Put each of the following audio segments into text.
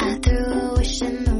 I threw a wish in the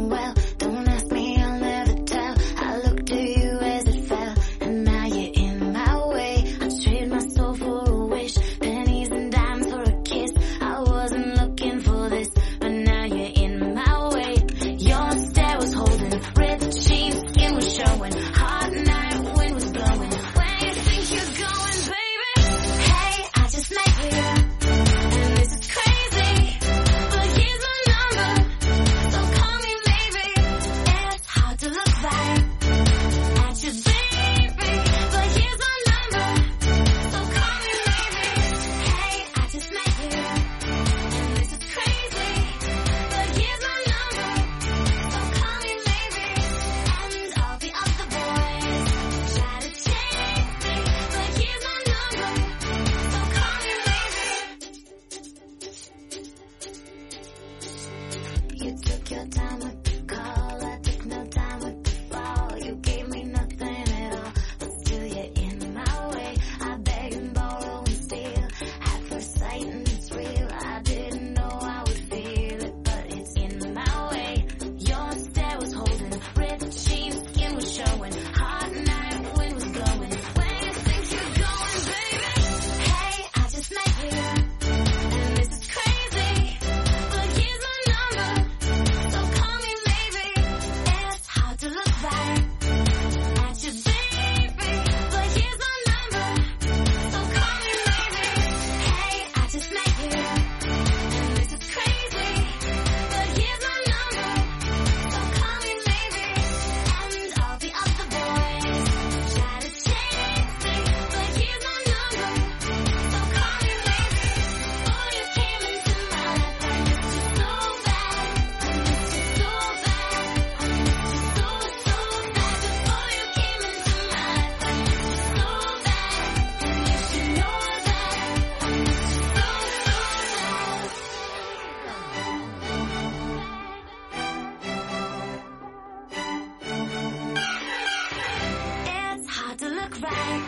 back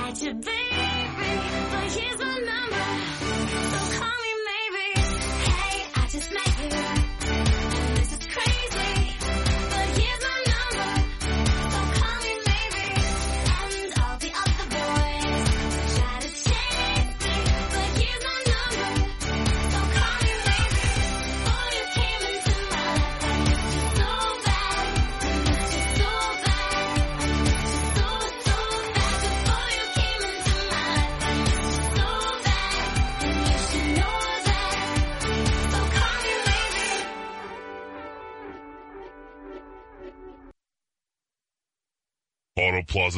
at your baby.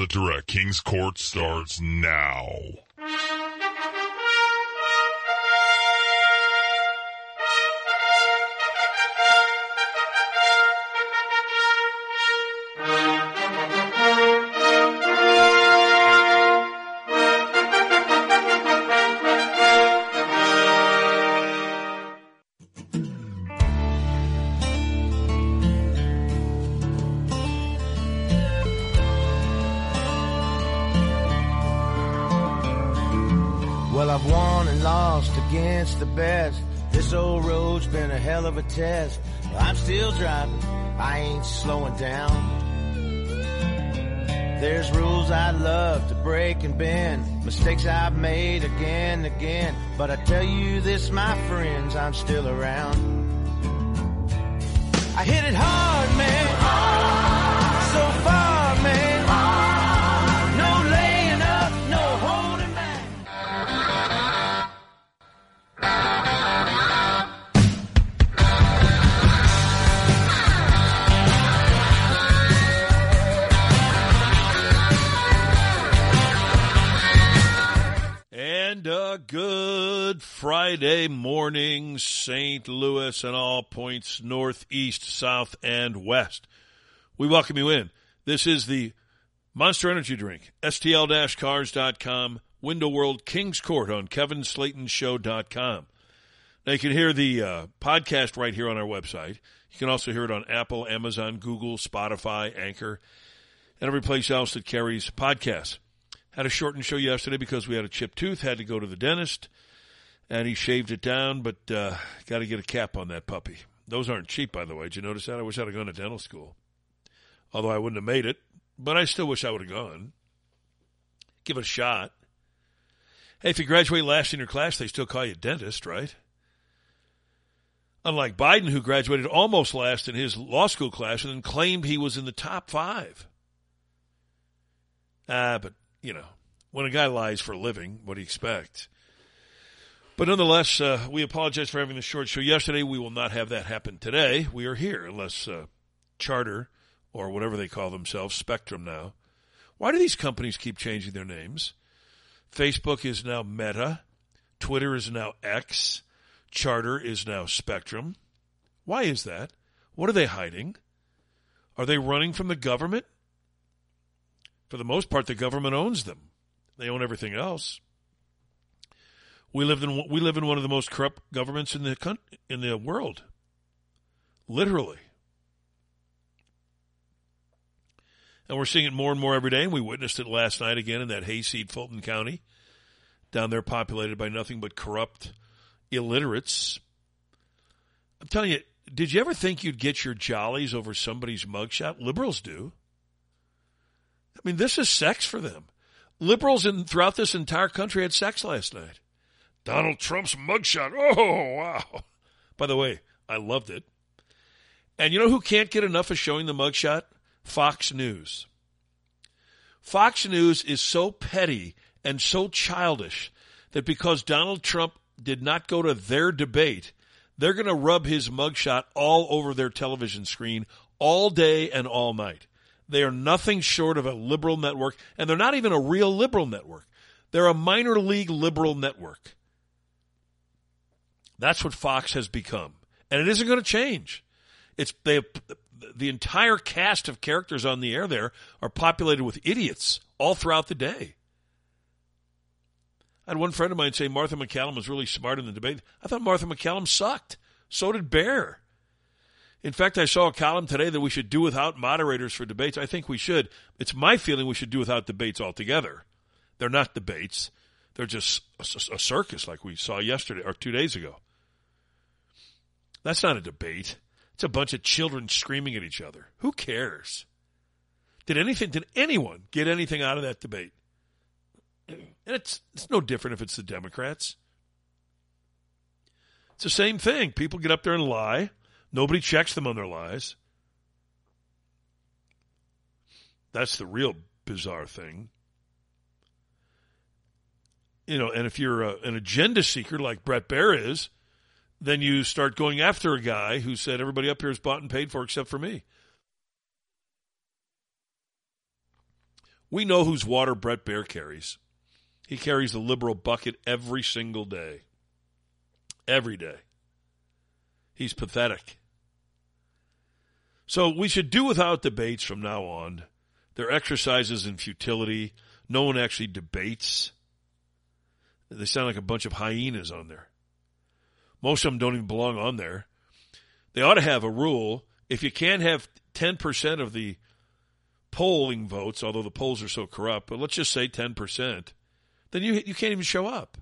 Direct. King's Court starts now. Well, I've won and lost against the best. This old road's been a hell of a test. I'm still driving. I ain't slowing down. There's rules I love to break and bend, mistakes I've made again and again. But I tell you this, my friends, I'm still around. I hit it hard, man. And a good Friday morning, St. Louis and all points north, east, south, and west. We welcome you in. This is the Monster Energy Drink, STL-Cars.com, Window World, Kings Court on KevinSlatenShow.com. Now you can hear the uh, podcast right here on our website. You can also hear it on Apple, Amazon, Google, Spotify, Anchor, and every place else that carries podcasts. Had a shortened show yesterday because we had a chipped tooth, had to go to the dentist, and he shaved it down, but uh, got to get a cap on that puppy. Those aren't cheap, by the way. Did you notice that? I wish I'd have gone to dental school. Although I wouldn't have made it, but I still wish I would have gone. Give it a shot. Hey, if you graduate last in your class, they still call you dentist, right? Unlike Biden, who graduated almost last in his law school class and then claimed he was in the top five. Ah, but you know, when a guy lies for a living, what do you expect? But nonetheless, uh, we apologize for having the short show yesterday. We will not have that happen today. We are here unless uh, Charter or whatever they call themselves, Spectrum now. Why do these companies keep changing their names? Facebook is now Meta. Twitter is now X. Charter is now Spectrum. Why is that? What are they hiding? Are they running from the government? For the most part, the government owns them. They own everything else. We live in we live in one of the most corrupt governments in the in the world. Literally. And we're seeing it more and more every day. And we witnessed it last night again in that hayseed Fulton County, down there populated by nothing but corrupt illiterates. I'm telling you, did you ever think you'd get your jollies over somebody's mugshot? Liberals do. I mean, this is sex for them. Liberals in throughout this entire country had sex last night. Donald Trump's mugshot. Oh, wow. By the way, I loved it. And you know who can't get enough of showing the mugshot? Fox News. Fox News is so petty and so childish that because Donald Trump did not go to their debate, they're going to rub his mugshot all over their television screen all day and all night. They are nothing short of a liberal network, and they're not even a real liberal network. They're a minor league liberal network. That's what Fox has become. And it isn't going to change. It's they the entire cast of characters on the air there are populated with idiots all throughout the day. I had one friend of mine say Martha MacCallum was really smart in the debate. I thought Martha MacCallum sucked. So did Baier. In fact, I saw a column today that we should do without moderators for debates. I think we should. It's my feeling we should do without debates altogether. They're not debates. They're just a, circus like we saw yesterday or two days ago. That's not a debate. It's a bunch of children screaming at each other. Who cares? Did anything did anyone get anything out of that debate? And it's it's no different if it's the Democrats. It's the same thing. People get up there and lie. Nobody checks them on their lies. That's the real bizarre thing. You know, and if you're a, an agenda seeker like Bret Baier is, then you start going after a guy who said everybody up here is bought and paid for except for me. We know whose water Bret Baier carries. He carries the liberal bucket every single day. Every day. He's pathetic. So we should do without debates from now on. They're exercises in futility. No one actually debates. They sound like a bunch of hyenas on there. Most of them don't even belong on there. They ought to have a rule. If you can't have 10% of the polling votes, although the polls are so corrupt, but let's just say 10%, then you, you can't even show up.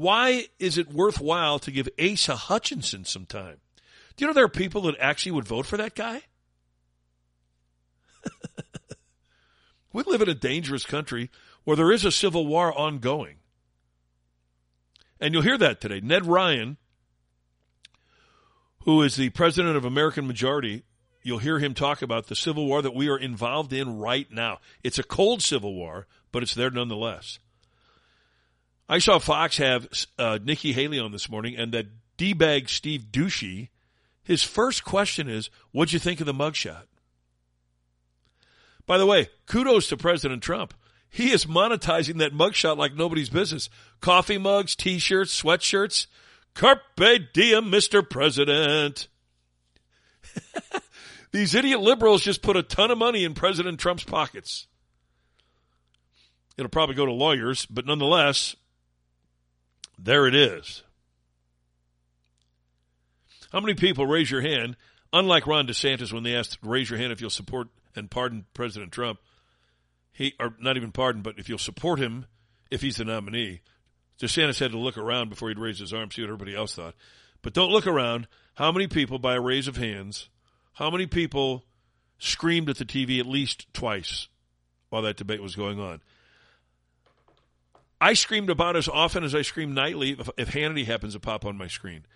Why is it worthwhile to give Asa Hutchinson some time? Do you know there are people that actually would vote for that guy? we live in a dangerous country where there is a civil war ongoing. And you'll hear that today. Ned Ryan, who is the president of American Majority, you'll hear him talk about the civil war that we are involved in right now. It's a cold civil war, but it's there nonetheless. I saw Fox have uh, Nikki Haley on this morning, and that d-bag Steve Doocy, his first question is, what'd you think of the mugshot? By the way, kudos to President Trump. He is monetizing that mugshot like nobody's business. Coffee mugs, t-shirts, sweatshirts. Carpe diem, Mr. President. These idiot liberals just put a ton of money in President Trump's pockets. It'll probably go to lawyers, but nonetheless, there it is. How many people raise your hand, unlike Ron DeSantis when they asked, raise your hand if you'll support and pardon President Trump? He, or not even pardon, but if you'll support him if he's the nominee. DeSantis had to look around before he'd raise his arm, see what everybody else thought. But don't look around. How many people, by a raise of hands, how many people screamed at the TV at least twice while that debate was going on? I screamed about as often as I scream nightly if, if Hannity happens to pop on my screen.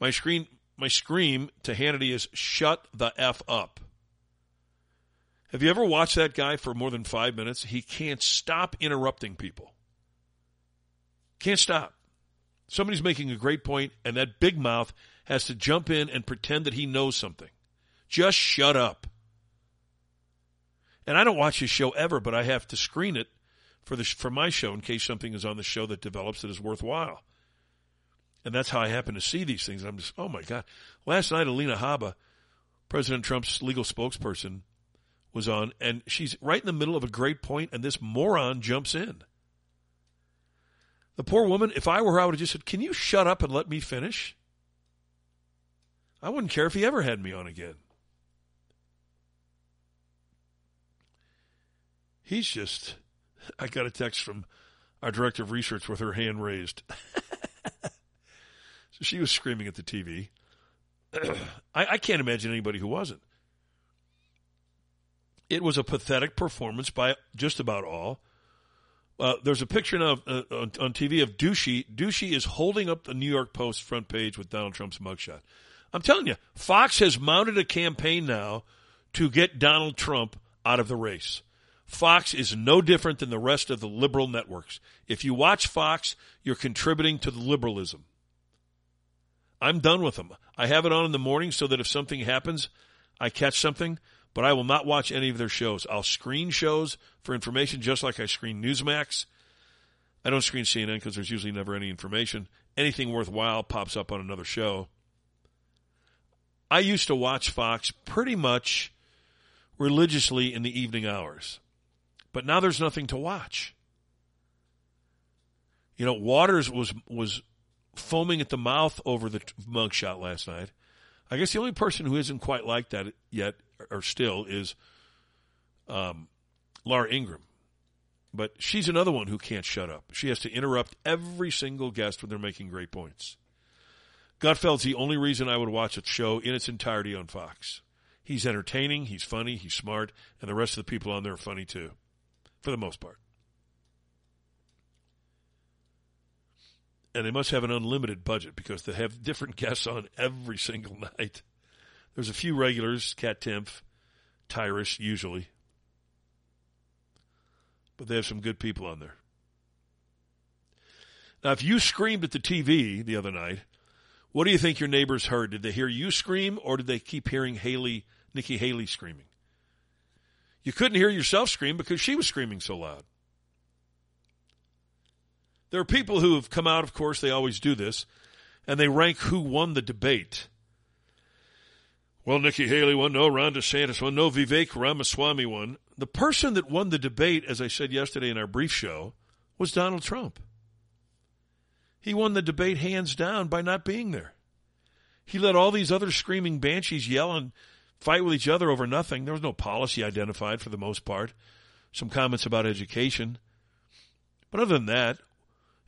My screen, my scream to Hannity is "Shut the f up." Have you ever watched that guy for more than five minutes? He can't stop interrupting people. Can't stop. Somebody's making a great point, and that big mouth has to jump in and pretend that he knows something. Just shut up. And I don't watch his show ever, but I have to screen it for the for my show in case something is on the show that develops that is worthwhile. And that's how I happen to see these things. I'm just, oh my God. Last night, Alina Habba, President Trump's legal spokesperson, was on, and she's right in the middle of a great point, and this moron jumps in. The poor woman, if I were her, I would have just said, Can you shut up and let me finish? I wouldn't care if he ever had me on again. He's just, I got a text from our director of research with her hand raised. so she was screaming at the TV. I, I can't imagine anybody who wasn't. It was a pathetic performance by just about all. Uh, there's a picture now uh, on, on, TV of Douchey. Douchey is holding up the New York Post front page with Donald Trump's mugshot. I'm telling you, Fox has mounted a campaign now to get Donald Trump out of the race. Fox is no different than the rest of the liberal networks. If you watch Fox, you're contributing to the liberalism. I'm done with them. I have it on in the morning so that if something happens, I catch something, but I will not watch any of their shows. I'll screen shows for information just like I screen Newsmax. I don't screen CNN because there's usually never any information. Anything worthwhile pops up on another show. I used to watch Fox pretty much religiously in the evening hours. But now there's nothing to watch. You know, Watters was was foaming at the mouth over the mugshot last night. I guess the only person who isn't quite like that yet, or still, is um, Laura Ingraham. But she's another one who can't shut up. She has to interrupt every single guest when they're making great points. Gutfeld's the only reason I would watch a show in its entirety on Fox. He's entertaining, he's funny, he's smart, and the rest of the people on there are funny too for the most part. And they must have an unlimited budget because they have different guests on every single night. There's a few regulars, Kat Timpf, Tyrus, usually. But they have some good people on there. Now, if you screamed at the TV the other night, what do you think your neighbors heard? Did they hear you scream or did they keep hearing Haley, Nikki Haley screaming? You couldn't hear yourself scream because she was screaming so loud. There are people who have come out, of course, they always do this, and they rank who won the debate. Well, Nikki Haley won, no, Ron DeSantis won, no, Vivek Ramaswamy won. The person that won the debate, as I said yesterday in our brief show, was Donald Trump. He won the debate hands down by not being there. He let all these other screaming banshees yell and fight with each other over nothing. There was no policy identified for the most part. Some comments about education. But other than that,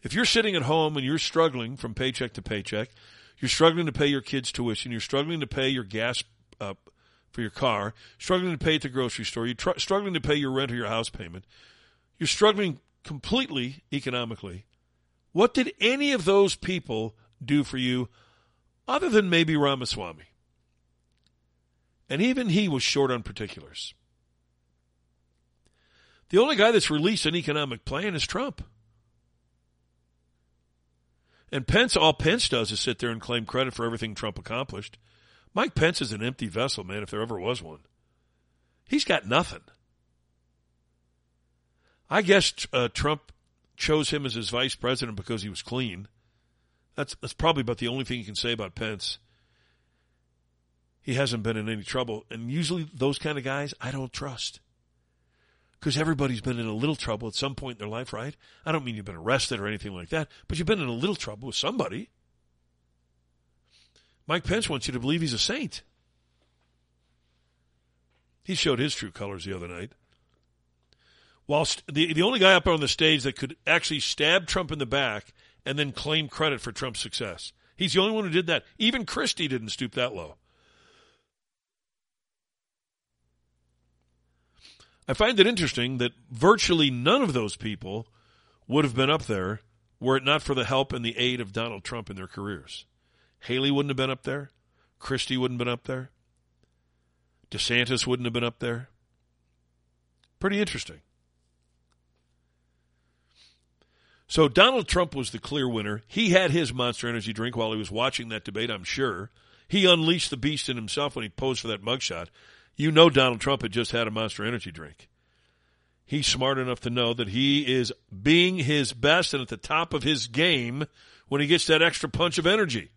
if you're sitting at home and you're struggling from paycheck to paycheck, you're struggling to pay your kids' tuition, you're struggling to pay your gas uh, for your car, struggling to pay at the grocery store, you're tr- struggling to pay your rent or your house payment, you're struggling completely economically. What did any of those people do for you other than maybe Ramaswamy? And even he was short on particulars. The only guy that's released an economic plan is Trump. And Pence, all Pence does is sit there and claim credit for everything Trump accomplished. Mike Pence is an empty vessel, man, if there ever was one. He's got nothing. I guess uh, Trump chose him as his vice president because he was clean. That's that's probably about the only thing you can say about Pence he hasn't been in any trouble. And usually those kind of guys, I don't trust. Because everybody's been in a little trouble at some point in their life, right? I don't mean you've been arrested or anything like that, but you've been in a little trouble with somebody. Mike Pence wants you to believe he's a saint. He showed his true colors the other night. Whilst the, the only guy up on the stage that could actually stab Trump in the back and then claim credit for Trump's success. He's the only one who did that. Even Christie didn't stoop that low. I find it interesting that virtually none of those people would have been up there were it not for the help and the aid of Donald Trump in their careers. Haley wouldn't have been up there. Christie wouldn't have been up there. DeSantis wouldn't have been up there. Pretty interesting. So Donald Trump was the clear winner. He had his Monster Energy drink while he was watching that debate, I'm sure. He unleashed the beast in himself when he posed for that mugshot. You know Donald Trump had just had a Monster Energy drink. He's smart enough to know that he is being his best and at the top of his game when he gets that extra punch of energy.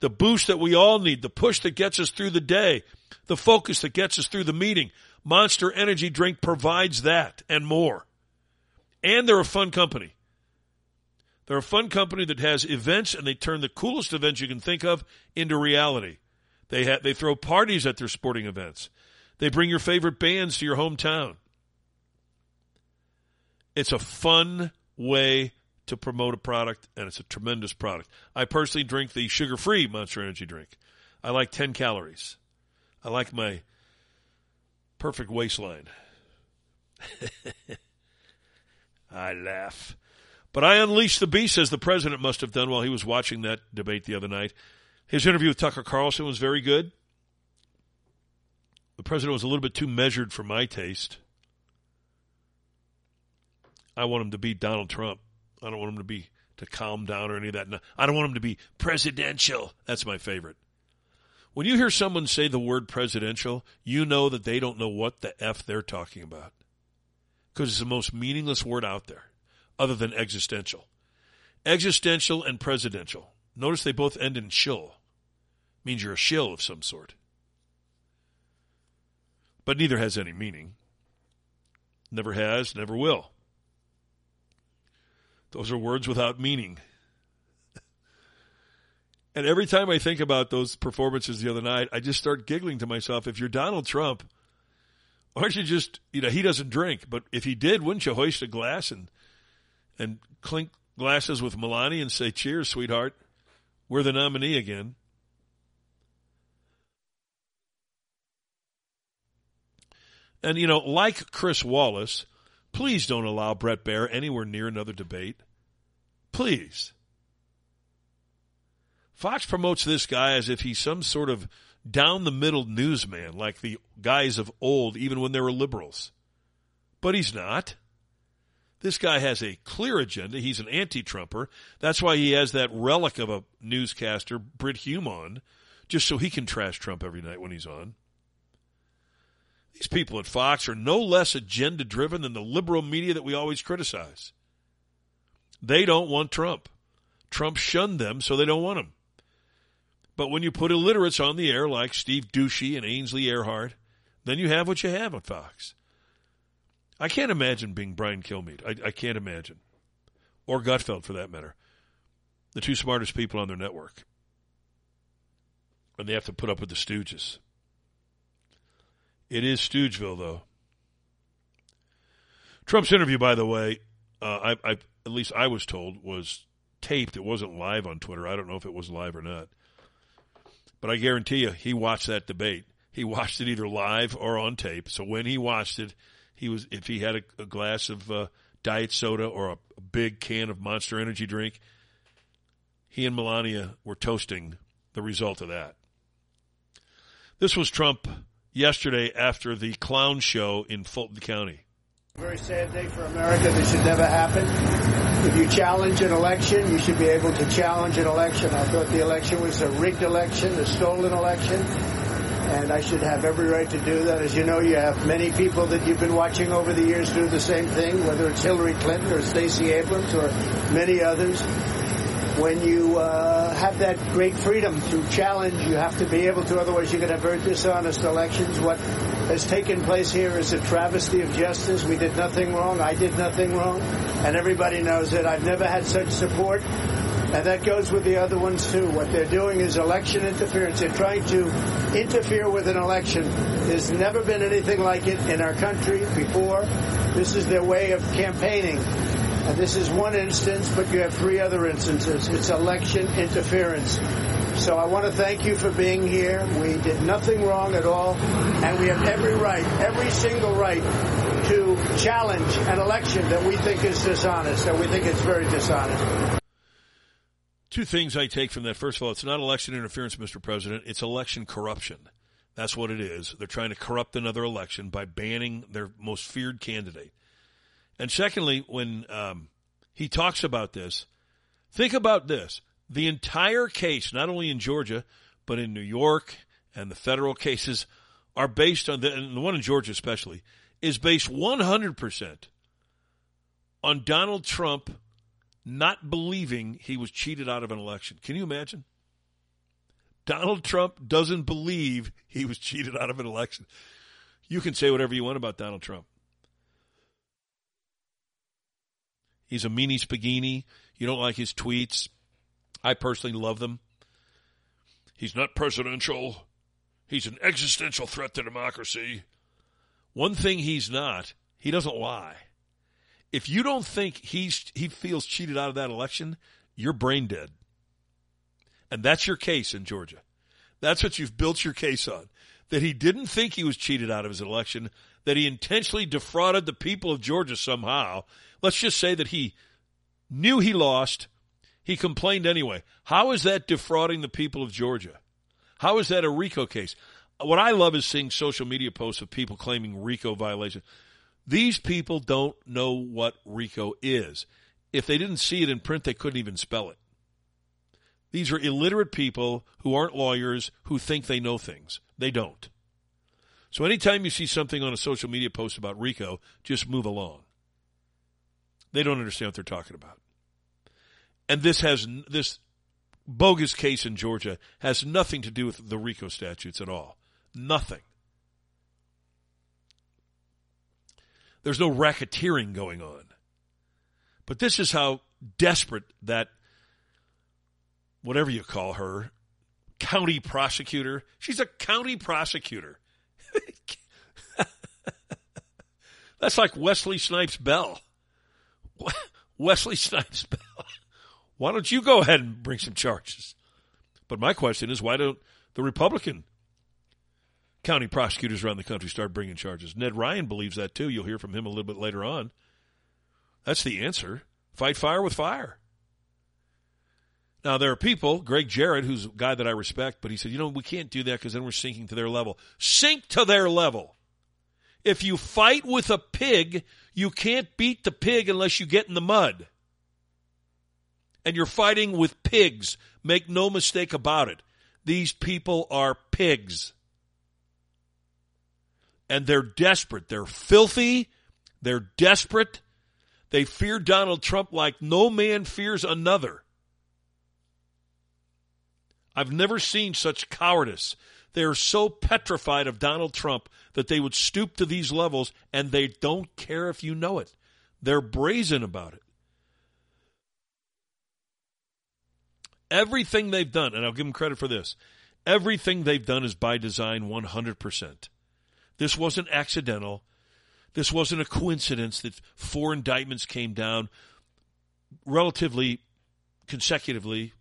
The boost that we all need, the push that gets us through the day, the focus that gets us through the meeting. Monster Energy drink provides that and more. And they're a fun company. They're a fun company that has events and they turn the coolest events you can think of into reality. They they throw parties at their sporting events. They bring your favorite bands to your hometown. It's a fun way to promote a product and it's a tremendous product. I personally drink the sugar-free Monster Energy drink. I like 10 calories. I like my perfect waistline. I laugh. But I unleashed the beast, as the president must have done while he was watching that debate the other night. His interview with Tucker Carlson was very good. The president was a little bit too measured for my taste. I want him to be Donald Trump. I don't want him to be to calm down or any of that. I don't want him to be presidential. That's my favorite. When you hear someone say the word presidential, you know that they don't know what the F they're talking about. Because it's the most meaningless word out there, other than existential. Existential and presidential. Notice they both end in shill. Means you're a shill of some sort. But neither has any meaning. Never has, never will. Those are words without meaning. And every time I think about those performances the other night, I just start giggling to myself. If you're Donald Trump, aren't you just, you know, he doesn't drink, but if he did, wouldn't you hoist a glass and, and clink glasses with Melania and say, cheers, sweetheart? We're the nominee again. And, you know, like Chris Wallace, please don't allow Bret Baier anywhere near another debate. Please. Fox promotes this guy as if he's some sort of down the middle newsman, like the guys of old, even when they were liberals. But he's not. This guy has a clear agenda. He's an anti Trumper. That's why he has that relic of a newscaster, Brit Hume, on, just so he can trash Trump every night when he's on. These people at Fox are no less agenda driven than the liberal media that we always criticize. They don't want Trump. Trump shunned them, so they don't want him. But when you put illiterates on the air like Steve Doocy and Ainsley Earhardt, then you have what you have at Fox. I can't imagine being Brian Kilmeade. I, I can't imagine. Or Gutfeld, for that matter. The two smartest people on their network. And they have to put up with the stooges. It is Stoogeville, though. Trump's interview, by the way, uh, I, I, at least I was told, was taped. It wasn't live on Twitter. I don't know if it was live or not. But I guarantee you, he watched that debate. He watched it either live or on tape. So when he watched it, he was if he had a, a glass of uh, diet soda or a, a big can of Monster Energy drink, he and Melania were toasting the result of that. This was Trump yesterday after the clown show in Fulton County. Very sad day for America. This should never happen. If you challenge an election, you should be able to challenge an election. I thought the election was a rigged election, a stolen election, and I should have every right to do that. As you know, you have many people that you've been watching over the years do the same thing, whether it's Hillary Clinton or Stacey Abrams or many others. When you uh, have that great freedom to challenge, you have to be able to, otherwise you're going to have very dishonest elections. What has taken place here is a travesty of justice. We did nothing wrong. I did nothing wrong. And everybody knows it. I've never had such support. And that goes with the other ones too. What they're doing is election interference. They're trying to interfere with an election. There's never been anything like it in our country before. This is their way of campaigning. And this is one instance, but you have three other instances. It's election interference. So I want to thank you for being here. We did nothing wrong at all, and we have every right, every single right to challenge an election that we think is dishonest, and we think it's very dishonest. Two things I take from that. First of all, it's not election interference, Mr. President. It's election corruption. That's what it is. They're trying to corrupt another election by banning their most feared candidate. And secondly, when um, he talks about this, think about this. The entire case, not only in Georgia, but in New York and the federal cases, are based on, the, and the one in Georgia especially, is based 100% on Donald Trump not believing he was cheated out of an election. Can you imagine? Donald Trump doesn't believe he was cheated out of an election. You can say whatever you want about Donald Trump. He's a meanie spaghetti. You don't like his tweets. I personally love them. He's not presidential. He's an existential threat to democracy. One thing he's not, he doesn't lie. If you don't think he's he feels cheated out of that election, you're brain dead. And that's your case in Georgia. That's what you've built your case on. That he didn't think he was cheated out of his election, that he intentionally defrauded the people of Georgia somehow. Let's just say that he knew he lost. He complained anyway. How is that defrauding the people of Georgia? How is that a RICO case? What I love is seeing social media posts of people claiming RICO violation. These people don't know what RICO is. If they didn't see it in print, they couldn't even spell it. These are illiterate people who aren't lawyers who think they know things. They don't. So anytime you see something on a social media post about RICO, just move along. They don't understand what they're talking about. And this has this bogus case in Georgia has nothing to do with the RICO statutes at all. Nothing. There's no racketeering going on. But this is how desperate that, whatever you call her, county prosecutor, she's a county prosecutor. That's like Wesley Snipes Bell. Wesley Snipes. Why don't you go ahead and bring some charges? But my question is, why don't the Republican county prosecutors around the country start bringing charges? Ned Ryan believes that too. You'll hear from him a little bit later on. That's the answer. Fight fire with fire. Now, there are people, Gregg Jarrett, who's a guy that I respect, but he said, you know, we can't do that because then we're sinking to their level. Sink to their level. If you fight with a pig, you can't beat the pig unless you get in the mud and you're fighting with pigs. Make no mistake about it. These people are pigs. And they're desperate. They're filthy. They're desperate. They fear Donald Trump like no man fears another. I've never seen such cowardice. They are so petrified of Donald Trump that they would stoop to these levels and they don't care if you know it. They're brazen about it. Everything they've done, and I'll give them credit for this, everything they've done is by design 100%. This wasn't accidental. This wasn't a coincidence that four indictments came down relatively consecutively.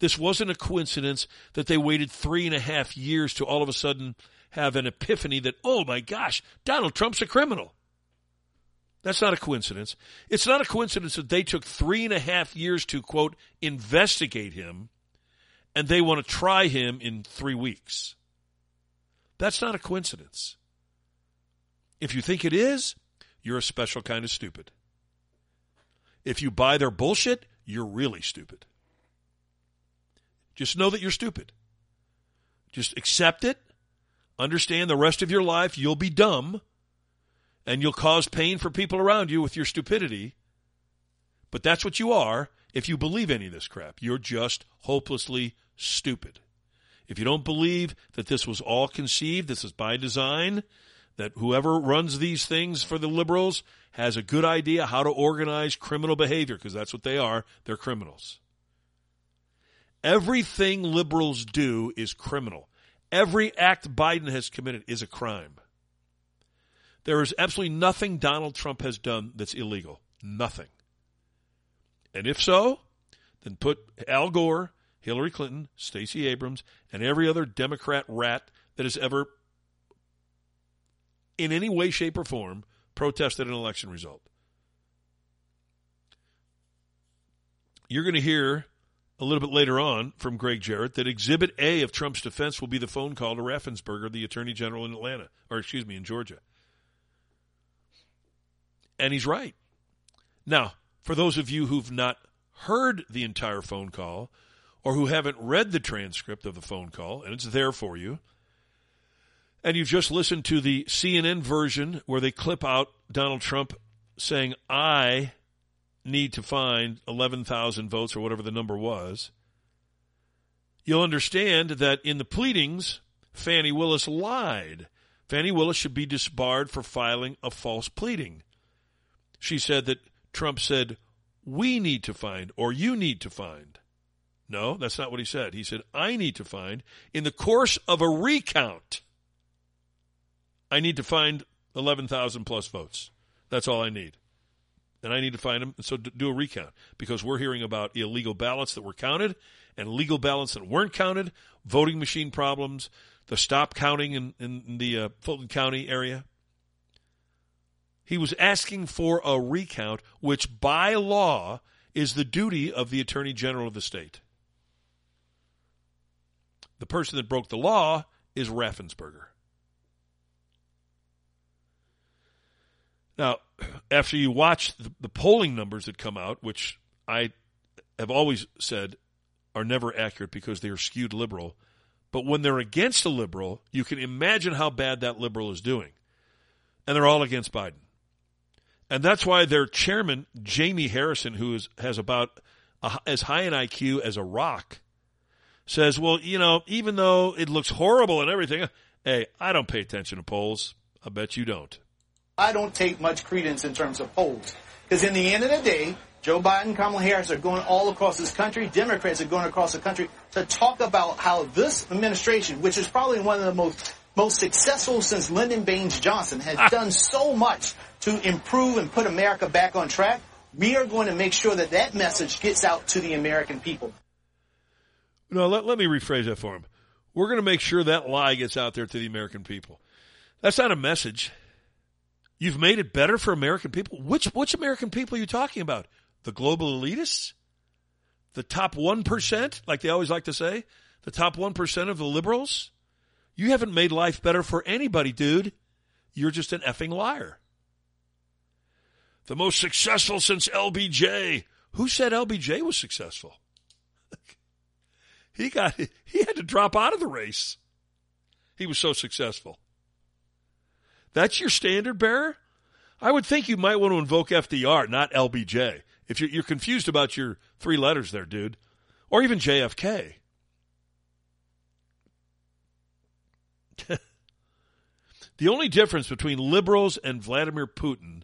This wasn't a coincidence that they waited three and a half years to all of a sudden have an epiphany that, oh my gosh, Donald Trump's a criminal. That's not a coincidence. It's not a coincidence that they took three and a half years to, quote, investigate him, and they want to try him in three weeks. That's not a coincidence. If you think it is, you're a special kind of stupid. If you buy their bullshit, you're really stupid. Just know that you're stupid. Just accept it. Understand the rest of your life you'll be dumb and you'll cause pain for people around you with your stupidity. But that's what you are if you believe any of this crap. You're just hopelessly stupid. If you don't believe that this was all conceived, this is by design, that whoever runs these things for the liberals has a good idea how to organize criminal behavior, because that's what they are. They're criminals. Everything liberals do is criminal. Every act Biden has committed is a crime. There is absolutely nothing Donald Trump has done that's illegal. Nothing. And if so, then put Al Gore, Hillary Clinton, Stacey Abrams, and every other Democrat rat that has ever, in any way, shape, or form, protested an election result. You're going to hear a little bit later on from Gregg Jarrett that Exhibit A of Trump's defense will be the phone call to Raffensperger, the Attorney General in Atlanta, or excuse me, in Georgia. And he's right. Now, for those of you who've not heard the entire phone call or who haven't read the transcript of the phone call, and it's there for you, and you've just listened to the CNN version where they clip out Donald Trump saying, I need to find 11,000 votes or whatever the number was, you'll understand that in the pleadings, Fani Willis lied. Fani Willis should be disbarred for filing a false pleading. She said that Trump said, We need to find, or you need to find. No, that's not what he said. He said, I need to find, in the course of a recount, I need to find 11,000 plus votes. That's all I need and I need to find them. And so do a recount because we're hearing about illegal ballots that were counted and legal ballots that weren't counted, voting machine problems, the stop counting in, in the uh, Fulton County area. He was asking for a recount, which by law is the duty of the Attorney General of the state. The person that broke the law is Raffensperger. Now, after you watch the, the, polling numbers that come out, which I have always said are never accurate because they are skewed liberal, but when they're against a liberal, you can imagine how bad that liberal is doing. And they're all against Biden. And that's why their chairman, Jamie Harrison, who is, has about a, as high an IQ as a rock, says, well, you know, even though it looks horrible and everything, hey, I don't pay attention to polls. I bet you don't. I don't take much credence in terms of polls. Because in the end of the day, Joe Biden, Kamala Harris are going all across this country. Democrats are going across the country to talk about how this administration, which is probably one of the most most successful since Lyndon Baines Johnson, has ah. done so much to improve and put America back on track. We are going to make sure that that message gets out to the American people. No, let, let me rephrase that for him. We're going to make sure that lie gets out there to the American people. That's not a message. You've made it better for American people. Which which American people are you talking about? The global elitists? The top 1%, like they always like to say? The top 1% of the liberals? You haven't made life better for anybody, dude. You're just an effing liar. The most successful since LBJ. Who said LBJ was successful? he got he had to drop out of the race. He was so successful. That's your standard bearer? I would think you might want to invoke FDR, not LBJ. If you're, you're confused about your three letters there, dude, or even JFK. the only difference between liberals and Vladimir Putin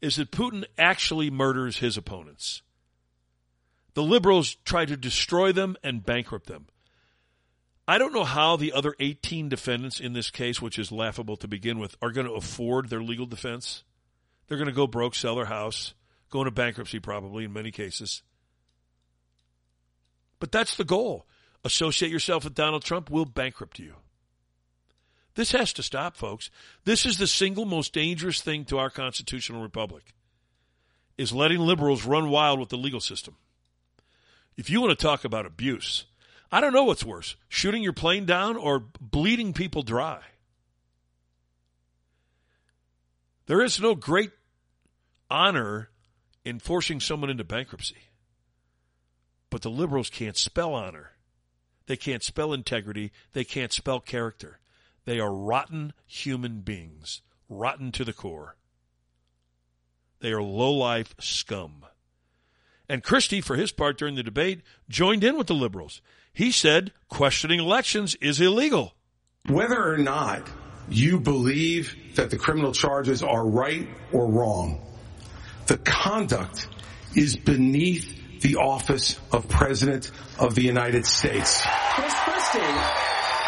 is that Putin actually murders his opponents. The liberals try to destroy them and bankrupt them. I don't know how the other 18 defendants in this case, which is laughable to begin with, are going to afford their legal defense. They're going to go broke, sell their house, go into bankruptcy probably in many cases. But that's the goal. Associate yourself with Donald Trump, will bankrupt you. This has to stop, folks. This is the single most dangerous thing to our constitutional republic is letting liberals run wild with the legal system. If you want to talk about abuse, I don't know what's worse shooting your plane down or bleeding people dry. There is no great honor in forcing someone into bankruptcy. But the liberals can't spell honor. They can't spell integrity. They can't spell character. They are rotten human beings, rotten to the core. They are low life scum. And Christie, for his part during the debate, joined in with the liberals. He said questioning elections is illegal. Whether or not you believe that the criminal charges are right or wrong, the conduct is beneath the office of President of the United States. Chris Christie,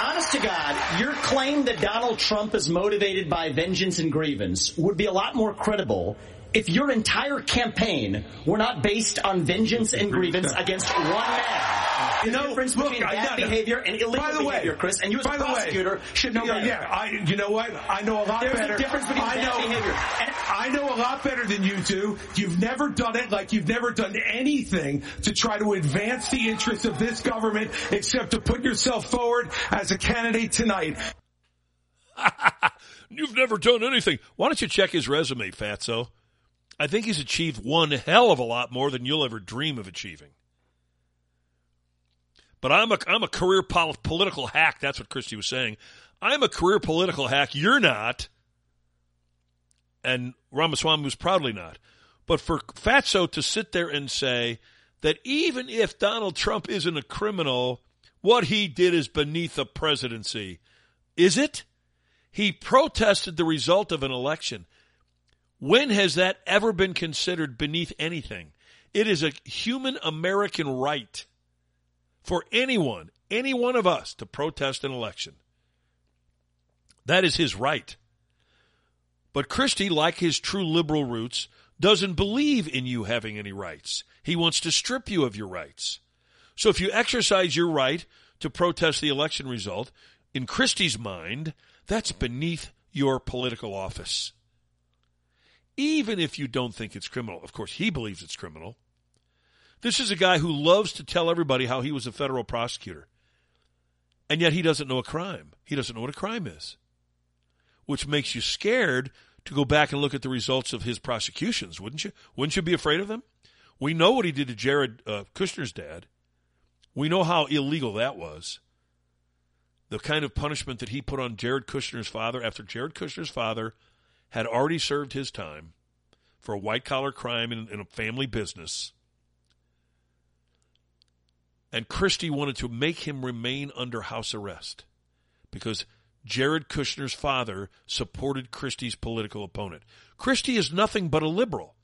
honest to God, your claim that Donald Trump is motivated by vengeance and grievance would be a lot more credible if your entire campaign were not based on vengeance and grievance against one man. You the know, difference look, between I- bad no, no. behavior and illegal By the way, behavior, Chris, and you as by a the way, prosecutor should know yeah, better. Yeah, I, you know what? I know a lot There's a better. difference between I bad know, behavior. And- I know a lot better than you do. You've never done it like you've never done anything to try to advance the interests of this government except to put yourself forward as a candidate tonight. You've never done anything. Why don't you check his resume, Fatso? I think he's achieved one hell of a lot more than you'll ever dream of achieving. But I'm a I'm a career pol- political hack. That's what Christie was saying. I'm a career political hack. You're not, and Ramaswamy was proudly not. But for Fatso to sit there and say that even if Donald Trump isn't a criminal, what he did is beneath the presidency, is it? He protested the result of an election. When has that ever been considered beneath anything? It is a human American right for anyone, any one of us, to protest an election. That is his right. But Christie, like his true liberal roots, doesn't believe in you having any rights. He wants to strip you of your rights. So if you exercise your right to protest the election result, in Christie's mind, that's beneath your political office. Even if you don't think it's criminal. Of course, he believes it's criminal. This is a guy who loves to tell everybody how he was a federal prosecutor. And yet he doesn't know a crime. He doesn't know what a crime is. Which makes you scared to go back and look at the results of his prosecutions, wouldn't you? Wouldn't you be afraid of them? We know what he did to Jared uh, Kushner's dad. We know how illegal that was. The kind of punishment that he put on Jared Kushner's father after Jared Kushner's father had already served his time for a white collar crime in, in a family business. And Christie wanted to make him remain under house arrest because Jared Kushner's father supported Christie's political opponent. Christie is nothing but a liberal.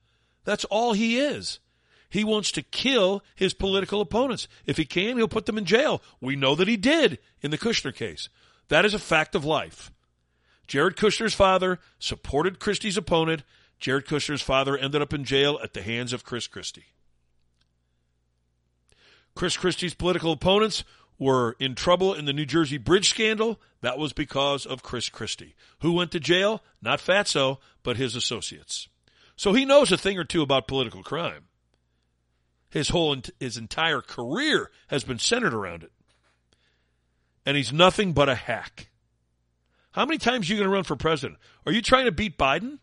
That's all he is. He wants to kill his political opponents. If he can, he'll put them in jail. We know that he did in the Kushner case. That is a fact of life. Jared Kushner's father supported Christie's opponent. Jared Kushner's father ended up in jail at the hands of Chris Christie. Chris Christie's political opponents were in trouble in the New Jersey bridge scandal. That was because of Chris Christie. Who went to jail? Not Fatso, but his associates. So he knows a thing or two about political crime. His whole his entire career has been centered around it. And he's nothing but a hack. How many times are you going to run for president? Are you trying to beat Biden?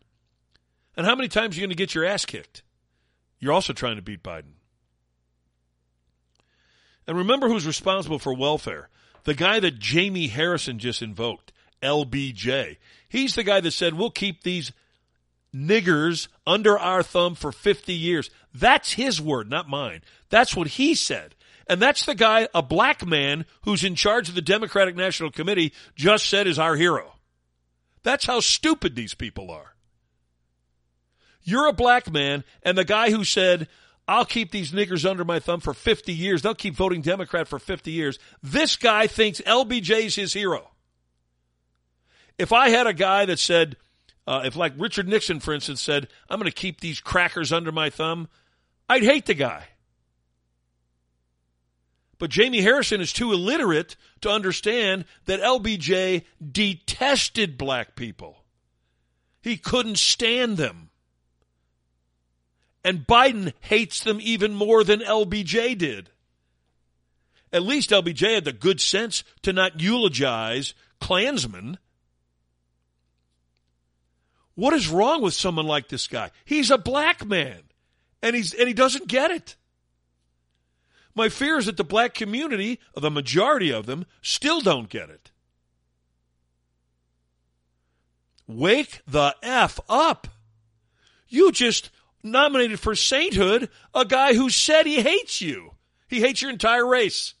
And how many times are you going to get your ass kicked? You're also trying to beat Biden. And remember who's responsible for welfare. The guy that Jamie Harrison just invoked, LBJ. He's the guy that said, we'll keep these niggers under our thumb for 50 years. That's his word, not mine. That's what he said. And that's the guy, a black man who's in charge of the Democratic National Committee, just said is our hero. That's how stupid these people are. You're a black man, and the guy who said, I'll keep these niggers under my thumb for 50 years, they'll keep voting Democrat for 50 years. This guy thinks LBJ's his hero. If I had a guy that said, uh, if like Richard Nixon, for instance, said, I'm going to keep these crackers under my thumb, I'd hate the guy. But Jamie Harrison is too illiterate to understand that LBJ detested black people. He couldn't stand them. And Biden hates them even more than LBJ did. At least LBJ had the good sense to not eulogize Klansmen. What is wrong with someone like this guy? He's a black man and he's and he doesn't get it. My fear is that the black community, the majority of them, still don't get it. Wake the F up. You just nominated for sainthood a guy who said he hates you. He hates your entire race.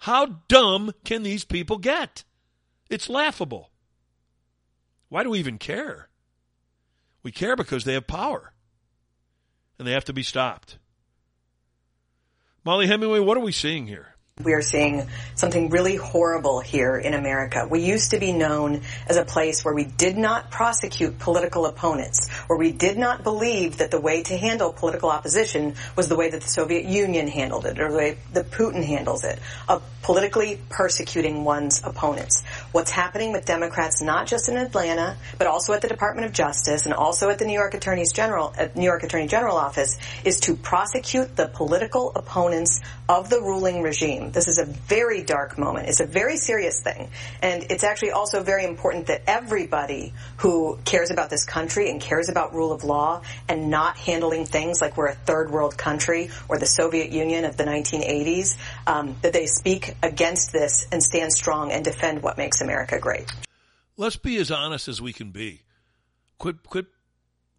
How dumb can these people get? It's laughable. Why do we even care? We care because they have power and they have to be stopped. Mollie Hemingway, what are we seeing here? We are seeing something really horrible here in America. We used to be known as a place where we did not prosecute political opponents, where we did not believe that the way to handle political opposition was the way that the Soviet Union handled it, or the way that Putin handles it, of politically persecuting one's opponents. What's happening with Democrats, not just in Atlanta, but also at the Department of Justice and also at the New York Attorney's General, at New York Attorney General office, is to prosecute the political opponents of the ruling regime. This is a very dark moment. It's a very serious thing. And it's actually also very important that everybody who cares about this country and cares about rule of law and not handling things like we're a third world country or the Soviet Union of the 1980s, um, that they speak against this and stand strong and defend what makes America great. Let's be as honest as we can be. Quit, quit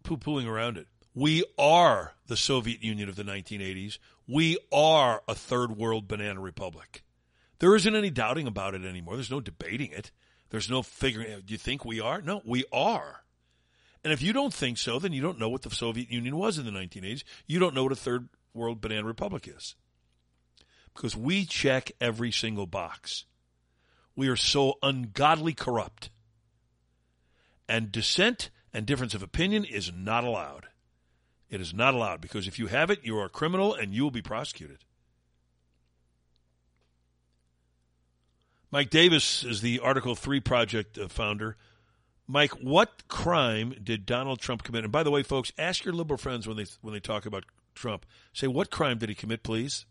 poo-pooing around it. We are the Soviet Union of the 1980s. We are a third world banana republic. There isn't any doubting about it anymore. There's no debating it. There's no figuring out. Do you think we are? No, we are. And if you don't think so, then you don't know what the Soviet Union was in the 1980s. You don't know what a third world banana republic is. Because we check every single box. We are so ungodly corrupt. And dissent and difference of opinion is not allowed. It is not allowed because if you have it, you are a criminal and you will be prosecuted. Mike Davis is the Article 3 Project founder. Mike, what crime did Donald Trump commit? And by the way, folks, ask your liberal friends when they when they talk about Trump, say what crime did he commit, please?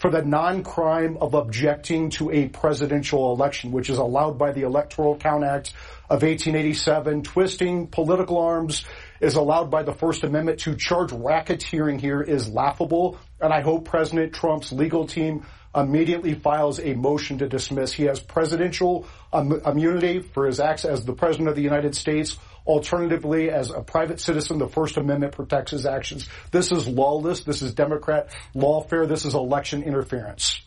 For the non-crime of objecting to a presidential election, which is allowed by the Electoral Count Act of 1887, twisting political arms is allowed by the First Amendment to charge racketeering here is laughable. And I hope President Trump's legal team immediately files a motion to dismiss. He has presidential um, immunity for his acts as the President of the United States. Alternatively, as a private citizen, the First Amendment protects his actions. This is lawless. This is Democrat lawfare. This is election interference.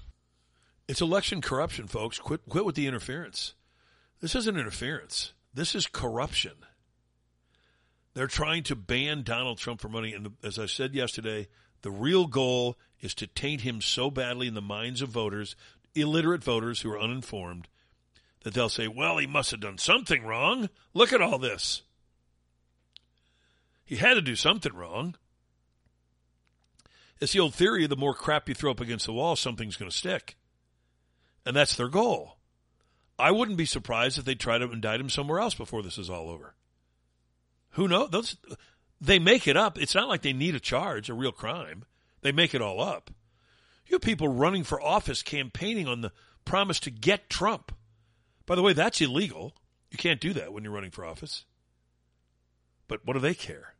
It's election corruption, folks. Quit, quit with the interference. This isn't interference. This is corruption. They're trying to ban Donald Trump from running. And as I said yesterday, the real goal is to taint him so badly in the minds of voters, illiterate voters who are uninformed, that they'll say, well, he must have done something wrong. Look at all this. He had to do something wrong. It's the old theory the more crap you throw up against the wall, something's going to stick. And that's their goal. I wouldn't be surprised if they try to indict him somewhere else before this is all over. Who knows? Those, they make it up. It's not like they need a charge, a real crime. They make it all up. You have people running for office campaigning on the promise to get Trump. By the way, that's illegal. You can't do that when you're running for office. But what do they care?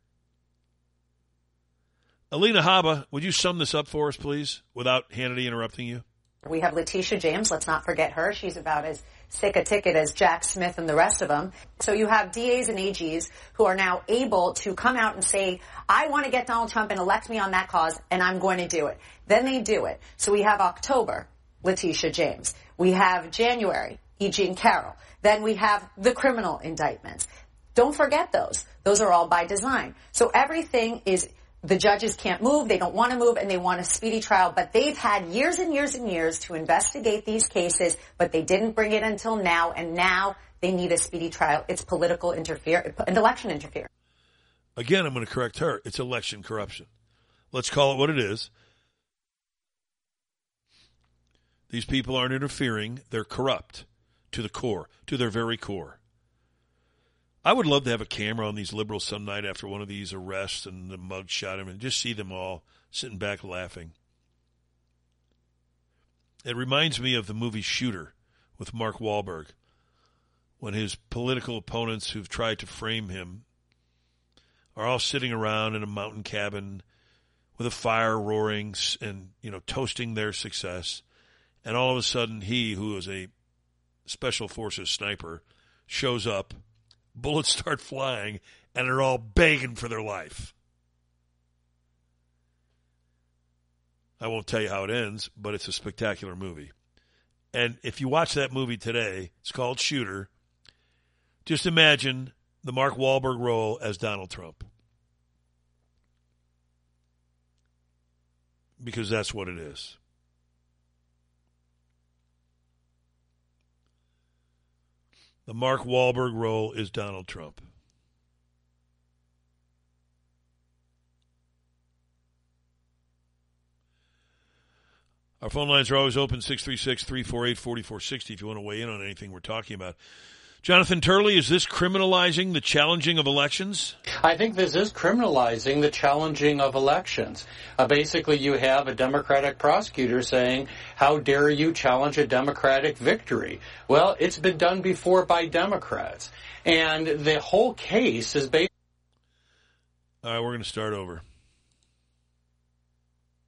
Alina Habba, would you sum this up for us, please, without Hannity interrupting you? We have Letitia James. Let's not forget her. She's about as sick a ticket as Jack Smith and the rest of them. So you have DAs and AGs who are now able to come out and say, I want to get Donald Trump and elect me on that cause and I'm going to do it. Then they do it. So we have October, Letitia James. We have January, E. Jean Carroll. Then we have the criminal indictments. Don't forget those. Those are all by design. So everything is the judges can't move, they don't want to move, and they want a speedy trial. But they've had years and years and years to investigate these cases, but they didn't bring it until now, and now they need a speedy trial. It's political interference and election interference. Again, I'm going to correct her. It's election corruption. Let's call it what it is. These people aren't interfering, they're corrupt to the core, to their very core. I would love to have a camera on these liberals some night after one of these arrests and the mug shot him and just see them all sitting back laughing. It reminds me of the movie Shooter with Mark Wahlberg when his political opponents who've tried to frame him are all sitting around in a mountain cabin with a fire roaring and, you know, toasting their success. And all of a sudden he, who is a special forces sniper, shows up bullets start flying, and they're all begging for their life. I won't tell you how it ends, but it's a spectacular movie. And if you watch that movie today, it's called Shooter. Just imagine the Mark Wahlberg role as Donald Trump. Because that's what it is. The Mark Wahlberg role is Donald Trump. Our phone lines are always open 636 348 4460 if you want to weigh in on anything we're talking about. Jonathan Turley, is this criminalizing the challenging of elections? I think this is criminalizing the challenging of elections. Uh, basically, you have a Democratic prosecutor saying, How dare you challenge a Democratic victory? Well, it's been done before by Democrats. And the whole case is based. All right, we're going to start over.